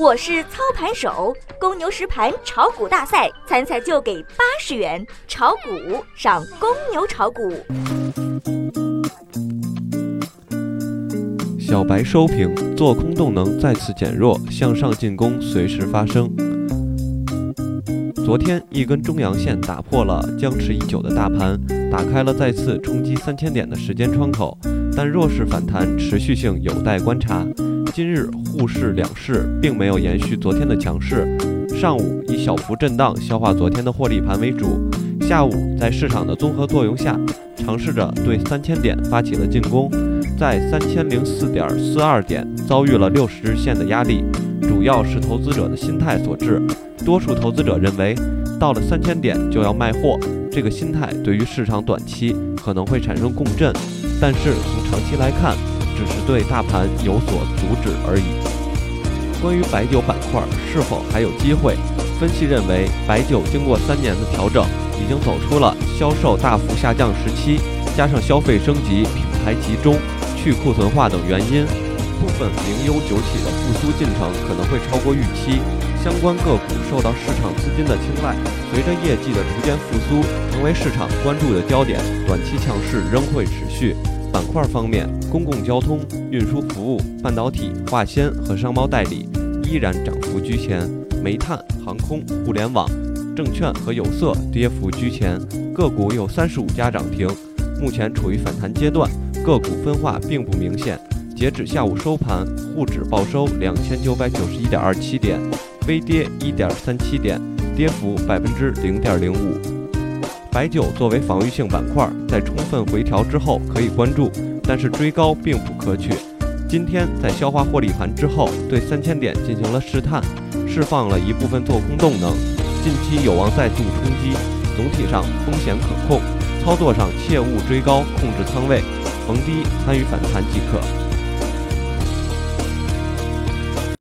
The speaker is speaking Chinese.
我是操盘手，公牛实盘炒股大赛参赛就给八十元，炒股上公牛炒股。小白收评：做空动能再次减弱，向上进攻随时发生。昨天一根中阳线打破了僵持已久的大盘，打开了再次冲击三千点的时间窗口，但弱势反弹持续性有待观察。今日沪市两市并没有延续昨天的强势，上午以小幅震荡消化昨天的获利盘为主，下午在市场的综合作用下，尝试着对三千点发起了进攻，在三千零四点四二点遭遇了六十日线的压力，主要是投资者的心态所致，多数投资者认为到了三千点就要卖货，这个心态对于市场短期可能会产生共振，但是从长期来看。只是对大盘有所阻止而已。关于白酒板块是否还有机会，分析认为，白酒经过三年的调整，已经走出了销售大幅下降时期，加上消费升级、品牌集中、去库存化等原因，部分名优酒企的复苏进程可能会超过预期，相关个股受到市场资金的青睐，随着业绩的逐渐复苏，成为市场关注的焦点，短期强势仍会持续。板块方面，公共交通、运输服务、半导体、化纤和商贸代理依然涨幅居前；煤炭、航空、互联网、证券和有色跌幅居前。个股有三十五家涨停，目前处于反弹阶段，个股分化并不明显。截止下午收盘，沪指报收两千九百九十一点二七点，微跌一点三七点，跌幅百分之零点零五。白酒作为防御性板块，在充分回调之后可以关注，但是追高并不可取。今天在消化获利盘之后，对三千点进行了试探，释放了一部分做空动能，近期有望再度冲击。总体上风险可控，操作上切勿追高，控制仓位，逢低参与反弹即可。